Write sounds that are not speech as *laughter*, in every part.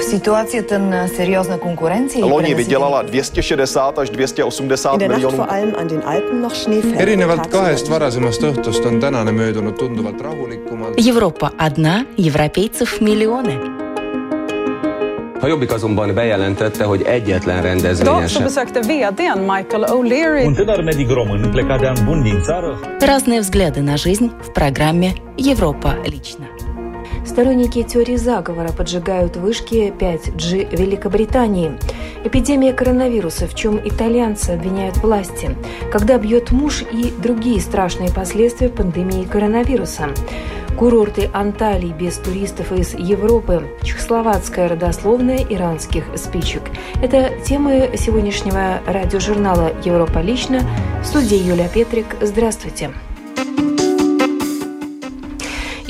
V ситуацията на сериозна конкуренция Loni vydělala 260 až 280 miljonů. erinevalt kahest varasemast õhtust on tänane möödunud tunduvalt rahulikumalt. Европа одна, европейцев миллионы. A Jobbik azonban bejelentette, hogy egyetlen rendezvényen sem. Michael O'Leary Разные взгляды на жизнь в программе «Европа лично». Сторонники теории заговора поджигают вышки 5G Великобритании. Эпидемия коронавируса, в чем итальянцы обвиняют власти. Когда бьет муж и другие страшные последствия пандемии коронавируса. Курорты Анталии без туристов из Европы. Чехословацкая родословная иранских спичек. Это темы сегодняшнего радиожурнала «Европа лично». В студии Юлия Петрик. Здравствуйте.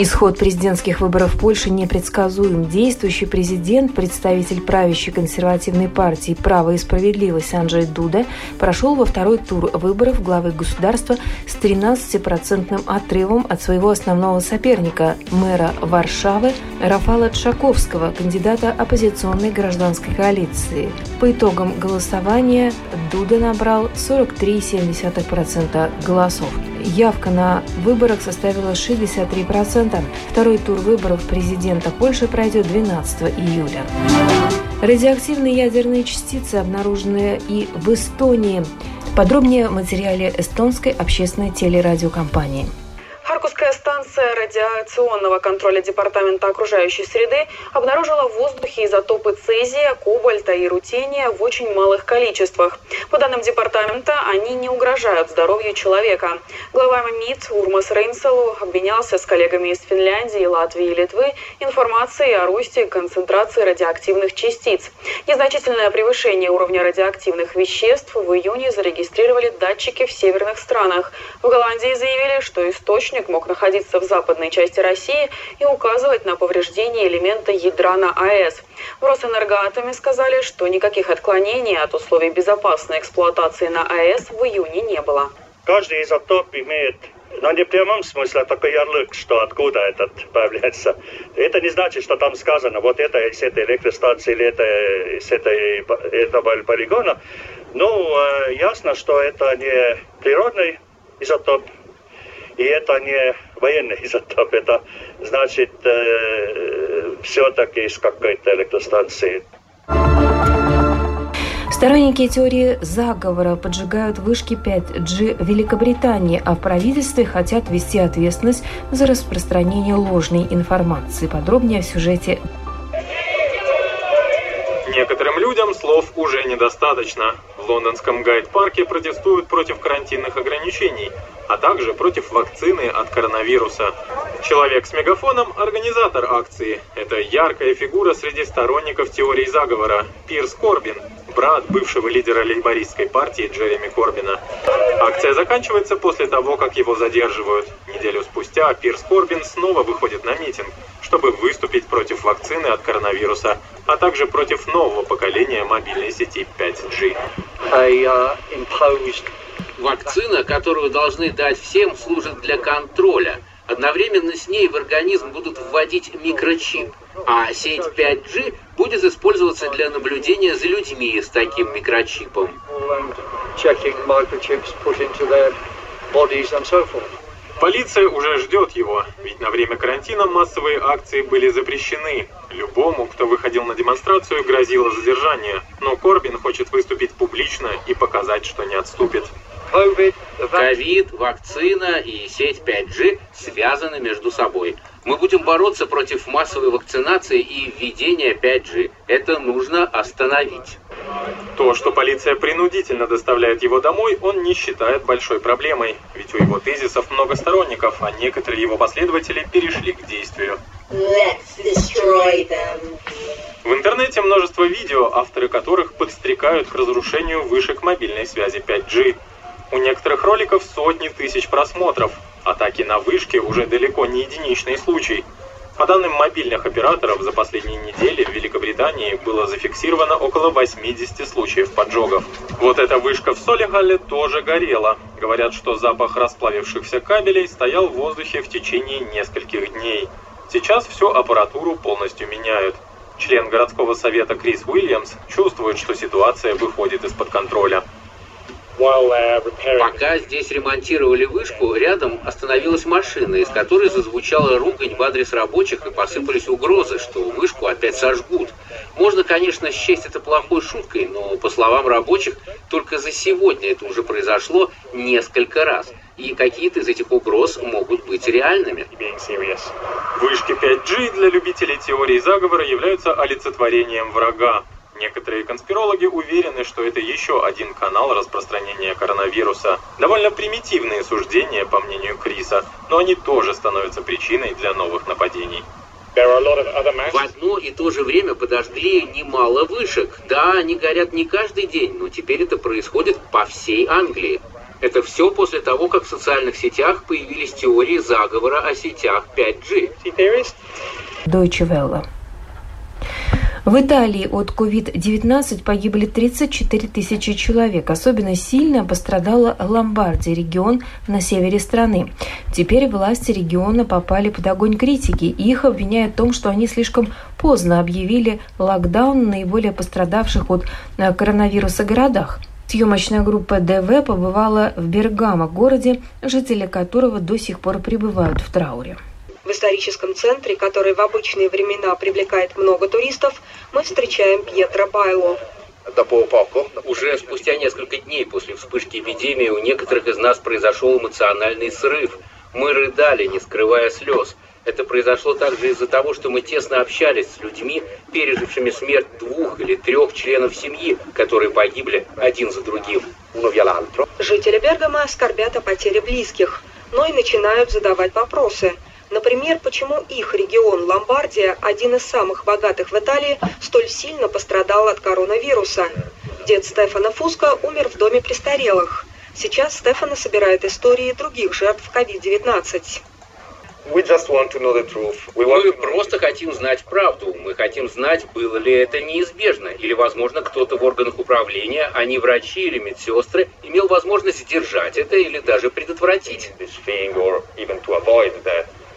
Исход президентских выборов в Польше непредсказуем. Действующий президент, представитель правящей консервативной партии «Право и справедливость» Анджей Дуда прошел во второй тур выборов главы государства с 13% отрывом от своего основного соперника, мэра Варшавы Рафала Тшаковского, кандидата оппозиционной гражданской коалиции. По итогам голосования Дуда набрал 43,7% голосов. Явка на выборах составила 63%. Второй тур выборов президента Польши пройдет 12 июля. Радиоактивные ядерные частицы обнаружены и в Эстонии. Подробнее в материале эстонской общественной телерадиокомпании. Станция радиационного контроля Департамента окружающей среды обнаружила в воздухе изотопы цезия, кобальта и рутения в очень малых количествах. По данным департамента, они не угрожают здоровью человека. Глава МИД Урмас Рейнселу обменялся с коллегами из Финляндии, Латвии и Литвы информацией о росте концентрации радиоактивных частиц. Незначительное превышение уровня радиоактивных веществ в июне зарегистрировали датчики в северных странах. В Голландии заявили, что источник мог находиться в западной части России и указывать на повреждение элемента ядра на АЭС. В Росэнергоатоме сказали, что никаких отклонений от условий безопасной эксплуатации на АЭС в июне не было. Каждый изотоп имеет но не прямом смысле, а такой ярлык, что откуда этот появляется. Это не значит, что там сказано, вот это из этой электростанции или это из этой, этого полигона. Ну, э, ясно, что это не природный изотоп, и это не военный изотоп, это значит э, все-таки из какой-то электростанции. Сторонники теории заговора поджигают вышки 5G в Великобритании, а в правительстве хотят ввести ответственность за распространение ложной информации. Подробнее в сюжете Некоторым людям слов уже недостаточно. В лондонском гайд-парке протестуют против карантинных ограничений, а также против вакцины от коронавируса. Человек с мегафоном – организатор акции. Это яркая фигура среди сторонников теории заговора – Пирс Корбин, брат бывшего лидера лейбористской партии Джереми Корбина. Акция заканчивается после того, как его задерживают. Неделю спустя Пирс Корбин снова выходит на митинг, чтобы выступить против вакцины от коронавируса, а также против нового поколения мобильной сети 5G. Вакцина, которую должны дать всем, служит для контроля. Одновременно с ней в организм будут вводить микрочип, а сеть 5G будет использоваться для наблюдения за людьми с таким микрочипом. Полиция уже ждет его, ведь на время карантина массовые акции были запрещены. Любому, кто выходил на демонстрацию, грозило задержание. Но Корбин хочет выступить публично и показать, что не отступит. Ковид, вакцина и сеть 5G связаны между собой. Мы будем бороться против массовой вакцинации и введения 5G. Это нужно остановить. То, что полиция принудительно доставляет его домой, он не считает большой проблемой. Ведь у его тезисов много сторонников, а некоторые его последователи перешли к действию. В интернете множество видео, авторы которых подстрекают к разрушению вышек мобильной связи 5G. У некоторых роликов сотни тысяч просмотров. Атаки на вышки уже далеко не единичный случай. По данным мобильных операторов, за последние недели в Великобритании было зафиксировано около 80 случаев поджогов. Вот эта вышка в Солигалле тоже горела. Говорят, что запах расплавившихся кабелей стоял в воздухе в течение нескольких дней. Сейчас всю аппаратуру полностью меняют. Член городского совета Крис Уильямс чувствует, что ситуация выходит из-под контроля. Пока здесь ремонтировали вышку, рядом остановилась машина, из которой зазвучала ругань в адрес рабочих и посыпались угрозы, что вышку опять сожгут. Можно, конечно, счесть это плохой шуткой, но, по словам рабочих, только за сегодня это уже произошло несколько раз. И какие-то из этих угроз могут быть реальными. Вышки 5G для любителей теории заговора являются олицетворением врага. Некоторые конспирологи уверены, что это еще один канал распространения коронавируса. Довольно примитивные суждения, по мнению Криса, но они тоже становятся причиной для новых нападений. В одно и то же время подожгли немало вышек. Да, они горят не каждый день, но теперь это происходит по всей Англии. Это все после того, как в социальных сетях появились теории заговора о сетях 5G. Deutsche Welle. В Италии от COVID-19 погибли 34 тысячи человек. Особенно сильно пострадала Ломбардия, регион на севере страны. Теперь власти региона попали под огонь критики. Их обвиняют в том, что они слишком поздно объявили локдаун на наиболее пострадавших от э, коронавируса городах. Съемочная группа ДВ побывала в Бергамо, городе, жители которого до сих пор пребывают в трауре. В историческом центре, который в обычные времена привлекает много туристов, мы встречаем Пьетро Байло. Уже спустя несколько дней после вспышки эпидемии у некоторых из нас произошел эмоциональный срыв. Мы рыдали, не скрывая слез. Это произошло также из-за того, что мы тесно общались с людьми, пережившими смерть двух или трех членов семьи, которые погибли один за другим. Жители Бергама скорбят о потере близких, но и начинают задавать вопросы – Например, почему их регион Ломбардия, один из самых богатых в Италии, столь сильно пострадал от коронавируса. Дед Стефана Фуска умер в доме престарелых. Сейчас Стефана собирает истории других жертв COVID-19. Мы просто хотим знать правду. Мы хотим знать, было ли это неизбежно. Или, возможно, кто-то в органах управления, а не врачи или медсестры, имел возможность сдержать это или даже предотвратить.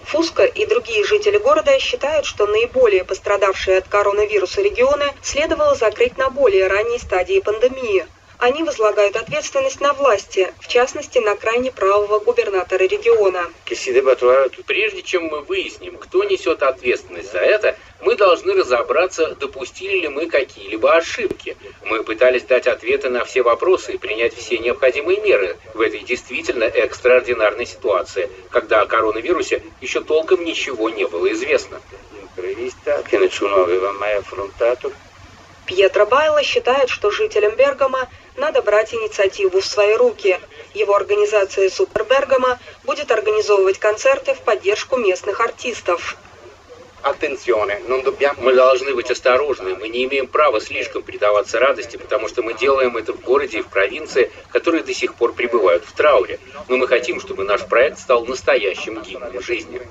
Фуска и другие жители города считают, что наиболее пострадавшие от коронавируса регионы следовало закрыть на более ранней стадии пандемии. Они возлагают ответственность на власти, в частности, на крайне правого губернатора региона. Прежде чем мы выясним, кто несет ответственность за это, мы должны разобраться, допустили ли мы какие-либо ошибки. Мы пытались дать ответы на все вопросы и принять все необходимые меры в этой действительно экстраординарной ситуации, когда о коронавирусе еще толком ничего не было известно. Пьетро Байло считает, что жителям Бергама надо брать инициативу в свои руки. Его организация «Супер Бергама» будет организовывать концерты в поддержку местных артистов. Мы должны быть осторожны. Мы не имеем права слишком предаваться радости, потому что мы делаем это в городе и в провинции, которые до сих пор пребывают в трауре. Но мы хотим, чтобы наш проект стал настоящим гимном жизни.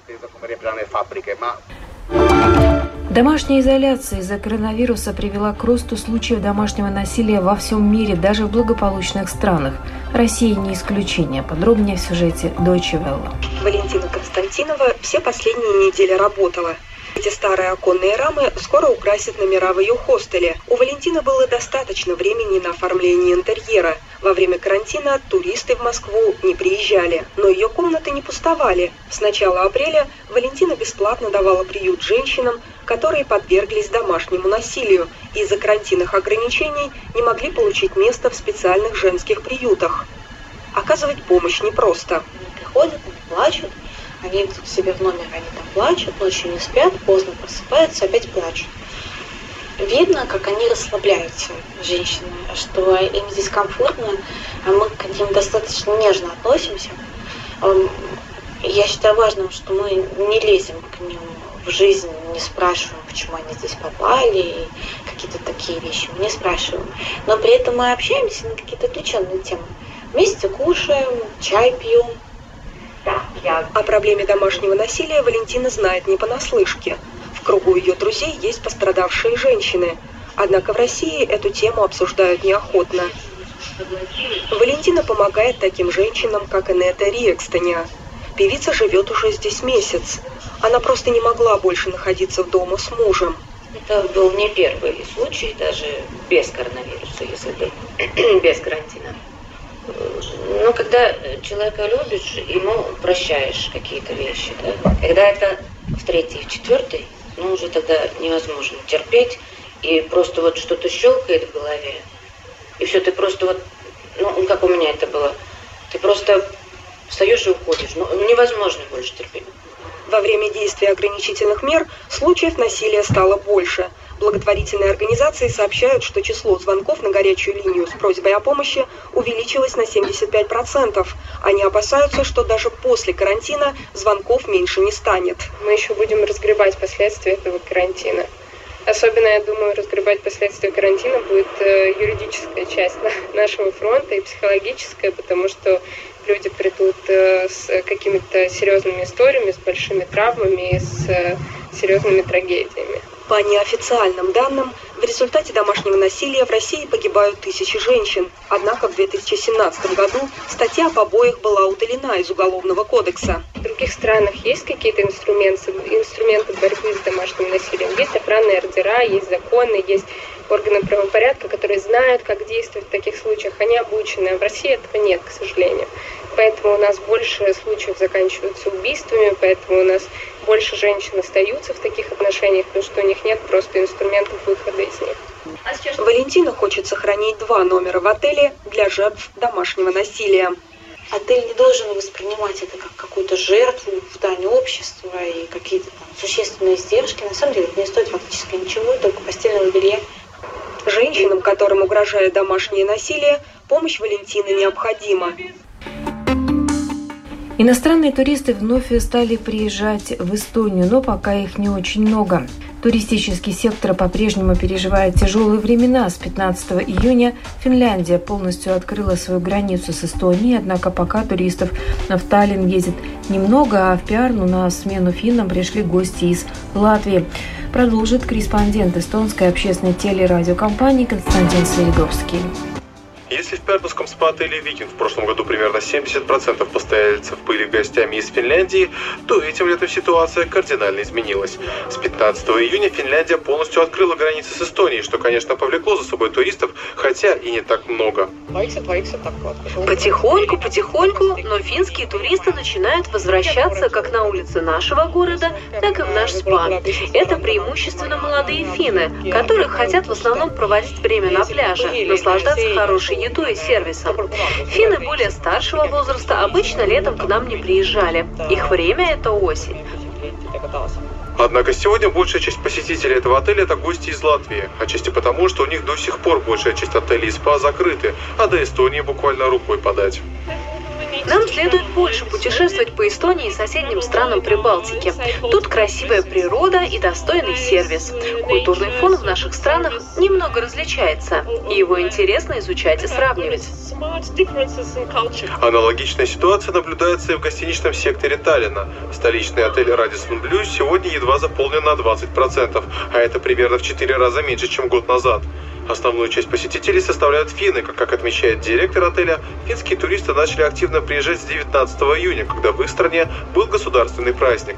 Домашняя изоляция из-за коронавируса привела к росту случаев домашнего насилия во всем мире, даже в благополучных странах. Россия не исключение. Подробнее в сюжете Deutsche Welle. Валентина Константинова все последние недели работала. Эти старые оконные рамы скоро украсят номера в ее хостеле. У Валентины было достаточно времени на оформление интерьера. Во время карантина туристы в Москву не приезжали, но ее комнаты не пустовали. С начала апреля Валентина бесплатно давала приют женщинам, которые подверглись домашнему насилию и из-за карантинных ограничений не могли получить место в специальных женских приютах. Оказывать помощь непросто. Приходят, плачут, они идут к себе в номер, они там плачут, ночью не спят, поздно просыпаются, опять плачут. Видно, как они расслабляются, женщины, что им здесь комфортно, а мы к ним достаточно нежно относимся. Я считаю важным, что мы не лезем к ним в жизнь, не спрашиваем, почему они здесь попали, и какие-то такие вещи, мы не спрашиваем. Но при этом мы общаемся на какие-то отвлеченные темы. Вместе кушаем, чай пьем, о проблеме домашнего насилия Валентина знает не понаслышке. В кругу ее друзей есть пострадавшие женщины. Однако в России эту тему обсуждают неохотно. Валентина помогает таким женщинам, как Энета Риекстоня. Певица живет уже здесь месяц. Она просто не могла больше находиться в дома с мужем. Это был не первый случай, даже без коронавируса, если бы *clears throat* без карантина. Но когда человека любишь, ему прощаешь какие-то вещи. Да? Когда это в третий, в четвертый, ну уже тогда невозможно терпеть. И просто вот что-то щелкает в голове. И все, ты просто вот, ну как у меня это было, ты просто встаешь и уходишь. Ну невозможно больше терпеть. Во время действия ограничительных мер случаев насилия стало больше. Благотворительные организации сообщают, что число звонков на горячую линию с просьбой о помощи увеличилось на 75%. Они опасаются, что даже после карантина звонков меньше не станет. Мы еще будем разгребать последствия этого карантина. Особенно, я думаю, разгребать последствия карантина будет э, юридическая часть нашего фронта и психологическая, потому что люди придут э, с какими-то серьезными историями, с большими травмами, с э, серьезными трагедиями. По неофициальным данным, в результате домашнего насилия в России погибают тысячи женщин. Однако в 2017 году статья о побоях была удалена из Уголовного кодекса. В других странах есть какие-то инструменты, инструменты борьбы с домашним насилием? Есть охранные ордера, есть законы, есть органы правопорядка, которые знают, как действовать в таких случаях. Они обучены, а в России этого нет, к сожалению. Поэтому у нас больше случаев заканчиваются убийствами, поэтому у нас больше женщин остаются в таких отношениях, потому что у них нет просто инструментов выхода из них. Валентина хочет сохранить два номера в отеле для жертв домашнего насилия. Отель не должен воспринимать это как какую-то жертву в дань общества и какие-то там существенные издержки. На самом деле это не стоит фактически ничего, только постельного белья. Женщинам, которым угрожает домашнее насилие, помощь Валентины необходима. Иностранные туристы вновь стали приезжать в Эстонию, но пока их не очень много. Туристический сектор по-прежнему переживает тяжелые времена. С 15 июня Финляндия полностью открыла свою границу с Эстонией, однако пока туристов в Таллин ездит немного, а в Пиарну на смену финнам пришли гости из Латвии. Продолжит корреспондент эстонской общественной телерадиокомпании Константин Середовский. Если в Пярнуском спа-отеле «Викинг» в прошлом году примерно 70% постояльцев были гостями из Финляндии, то этим летом ситуация кардинально изменилась. С 15 июня Финляндия полностью открыла границы с Эстонией, что, конечно, повлекло за собой туристов, хотя и не так много. Потихоньку, потихоньку, но финские туристы начинают возвращаться как на улицы нашего города, так и в наш спа. Это преимущественно молодые финны, которые хотят в основном проводить время на пляже, наслаждаться хорошей едой и сервисом. Финны более старшего возраста обычно летом к нам не приезжали. Их время – это осень. Однако сегодня большая часть посетителей этого отеля – это гости из Латвии. Отчасти потому, что у них до сих пор большая часть отелей и спа закрыты, а до Эстонии буквально рукой подать. Нам следует больше путешествовать по Эстонии и соседним странам Прибалтики. Тут красивая природа и достойный сервис. Культурный фон в наших странах немного различается, и его интересно изучать и сравнивать. Аналогичная ситуация наблюдается и в гостиничном секторе Таллина. Столичный отель Radisson Блю сегодня едва заполнен на 20%, а это примерно в 4 раза меньше, чем год назад. Основную часть посетителей составляют финны. Как, отмечает директор отеля, финские туристы начали активно приезжать с 19 июня, когда в их стране был государственный праздник.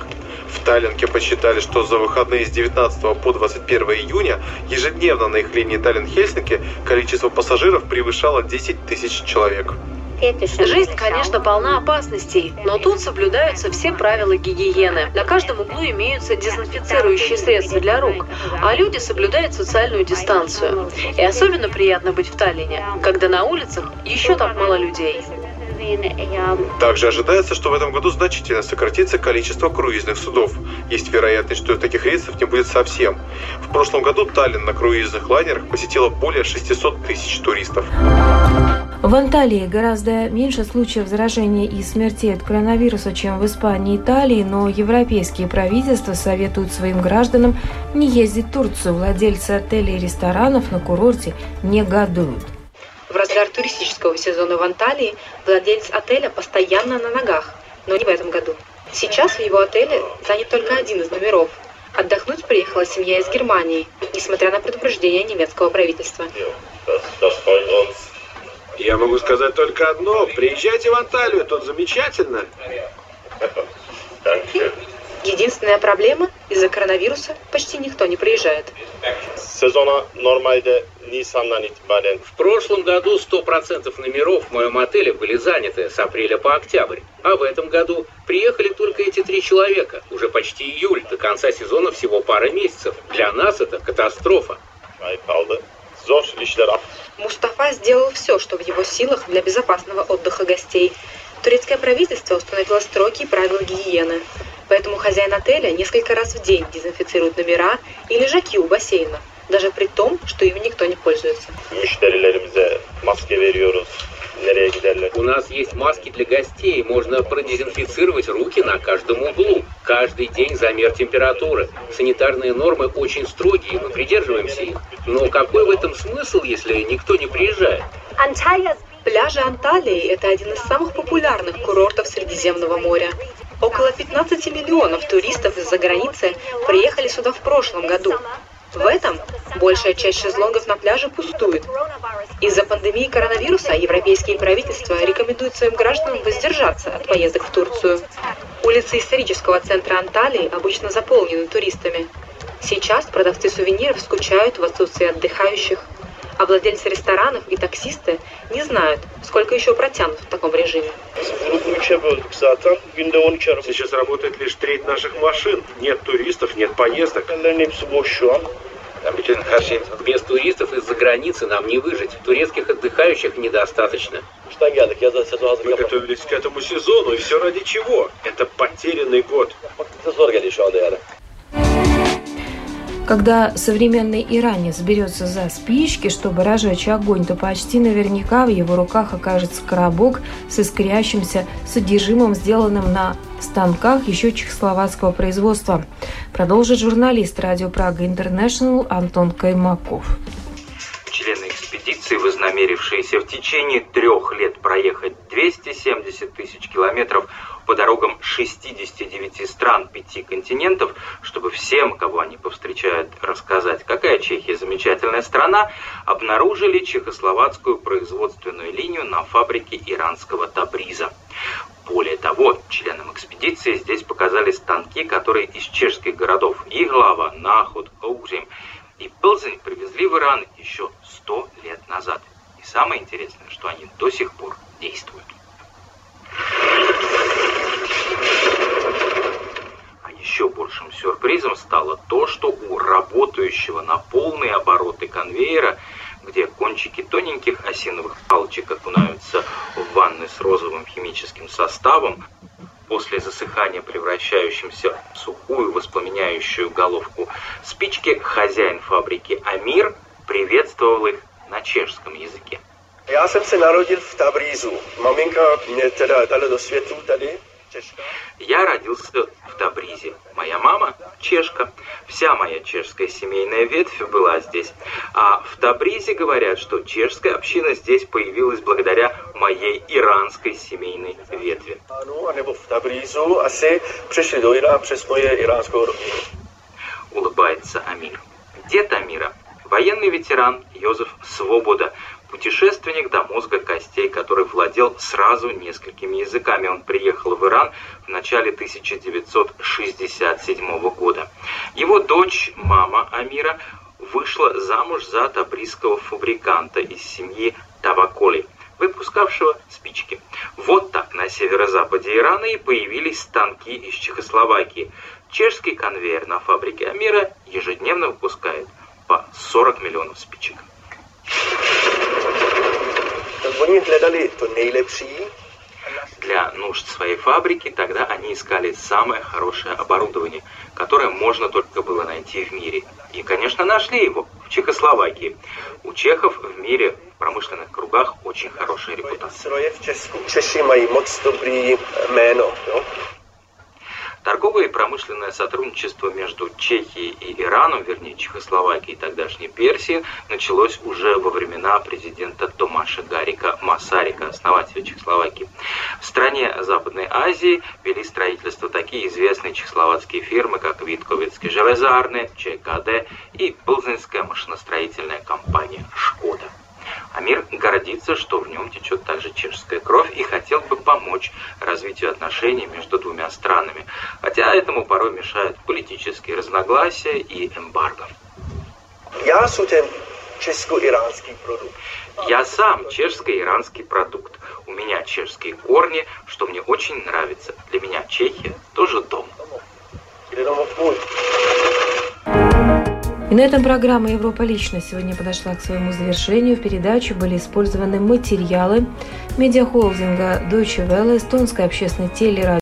В Таллинке посчитали, что за выходные с 19 по 21 июня ежедневно на их линии Таллин-Хельсинки количество пассажиров превышало 10 тысяч человек. Жизнь, конечно, полна опасностей, но тут соблюдаются все правила гигиены. На каждом углу имеются дезинфицирующие средства для рук, а люди соблюдают социальную дистанцию. И особенно приятно быть в Таллине, когда на улицах еще так мало людей. Также ожидается, что в этом году значительно сократится количество круизных судов. Есть вероятность, что таких рейсов не будет совсем. В прошлом году Таллин на круизных лайнерах посетило более 600 тысяч туристов. В Анталии гораздо меньше случаев заражения и смертей от коронавируса, чем в Испании и Италии, но европейские правительства советуют своим гражданам не ездить в Турцию. Владельцы отелей и ресторанов на курорте негодуют. В разгар туристического сезона в Анталии владелец отеля постоянно на ногах, но не в этом году. Сейчас в его отеле занят только один из номеров. Отдохнуть приехала семья из Германии, несмотря на предупреждение немецкого правительства. Я могу сказать только одно. Приезжайте в Анталию, тут замечательно. Единственная проблема – из-за коронавируса почти никто не приезжает. Сезона normalde Nisan'dan itibaren. В прошлом году 100% номеров в моем отеле были заняты с апреля по октябрь. А в этом году приехали только эти три человека. Уже почти июль, до конца сезона всего пара месяцев. Для нас это катастрофа. Мустафа сделал все, что в его силах для безопасного отдыха гостей. Турецкое правительство установило строгие правила гигиены. Поэтому хозяин отеля несколько раз в день дезинфицирует номера и лежаки у бассейна, даже при том, что ими никто не пользуется. У нас есть маски для гостей, можно продезинфицировать руки на каждом углу. Каждый день замер температуры. Санитарные нормы очень строгие, мы придерживаемся их. Но какой в этом смысл, если никто не приезжает? Пляжи Анталии – это один из самых популярных курортов Средиземного моря. Около 15 миллионов туристов из-за границы приехали сюда в прошлом году. В этом большая часть шезлонгов на пляже пустует. Из-за пандемии коронавируса европейские правительства рекомендуют своим гражданам воздержаться от поездок в Турцию. Улицы исторического центра Анталии обычно заполнены туристами. Сейчас продавцы сувениров скучают в отсутствии отдыхающих, а владельцы ресторанов и таксисты не знают, сколько еще протянут в таком режиме. Сейчас работает лишь треть наших машин. Нет туристов, нет поездок. Без туристов из-за границы нам не выжить. Турецких отдыхающих недостаточно. Мы готовились к этому сезону, и все ради чего? Это потерянный год. Когда современный иранец берется за спички, чтобы разжечь огонь, то почти наверняка в его руках окажется коробок с искрящимся содержимым, сделанным на станках еще чехословацкого производства. Продолжит журналист радио Прага Интернешнл Антон Каймаков. Члены экспедиции, вознамерившиеся в течение трех лет проехать 270 тысяч километров по дорогам 69 стран, пяти континентов, чтобы всем, кого они повстречают, рассказать, какая Чехия замечательная страна, обнаружили чехословацкую производственную линию на фабрике иранского Табриза. Более того, членам экспедиции здесь показали станки, которые из чешских городов Иглава, Нахуд, Оузим и Пылзень привезли в Иран еще сто лет назад. И самое интересное, что они до сих пор действуют. А еще большим сюрпризом стало то, что у работающего на полные обороты конвейера, где кончики тоненьких осиновых палочек окунаются в ванны с розовым химическим составом, после засыхания превращающимся в сухую воспламеняющую головку спички, хозяин фабрики Амир приветствовал их на чешском языке. Já jsem se narodil v Tabrizu. Maminka mě teda dala do světu tady. Я родился в Табризе. Моя мама – чешка. Вся моя чешская семейная ветвь была здесь. А в Табризе говорят, что чешская община здесь появилась благодаря моей иранской семейной ветви. Улыбается Амир. Дед Амира – военный ветеран Йозеф Свобода, путешественник до мозга костей, который владел сразу несколькими языками. Он приехал в Иран в начале 1967 года. Его дочь, мама Амира, вышла замуж за табрисского фабриканта из семьи Таваколи, выпускавшего спички. Вот так на северо-западе Ирана и появились станки из Чехословакии. Чешский конвейер на фабрике Амира ежедневно выпускает по 40 миллионов спичек. Для нужд своей фабрики тогда они искали самое хорошее оборудование, которое можно только было найти в мире. И, конечно, нашли его в Чехословакии. У чехов в мире в промышленных кругах очень хорошая репутация. Торговое и промышленное сотрудничество между Чехией и Ираном, вернее Чехословакией и тогдашней Персии, началось уже во времена президента Томаша Гарика Масарика, основателя Чехословакии. В стране Западной Азии вели строительство такие известные чехословацкие фирмы, как Витковицкий железарный, ЧКД и Пылзенская машиностроительная компания «Шкода». А мир гордится, что в нем течет также чешская кровь и хотел бы помочь развитию отношений между двумя странами. Хотя этому порой мешают политические разногласия и эмбарго. Я сутен чешско-иранский продукт. Я сам чешско-иранский продукт. У меня чешские корни, что мне очень нравится. Для меня Чехия тоже дом. И на этом программа «Европа лично» сегодня подошла к своему завершению. В передаче были использованы материалы медиахолдинга Deutsche Welle, эстонской общественной телерадио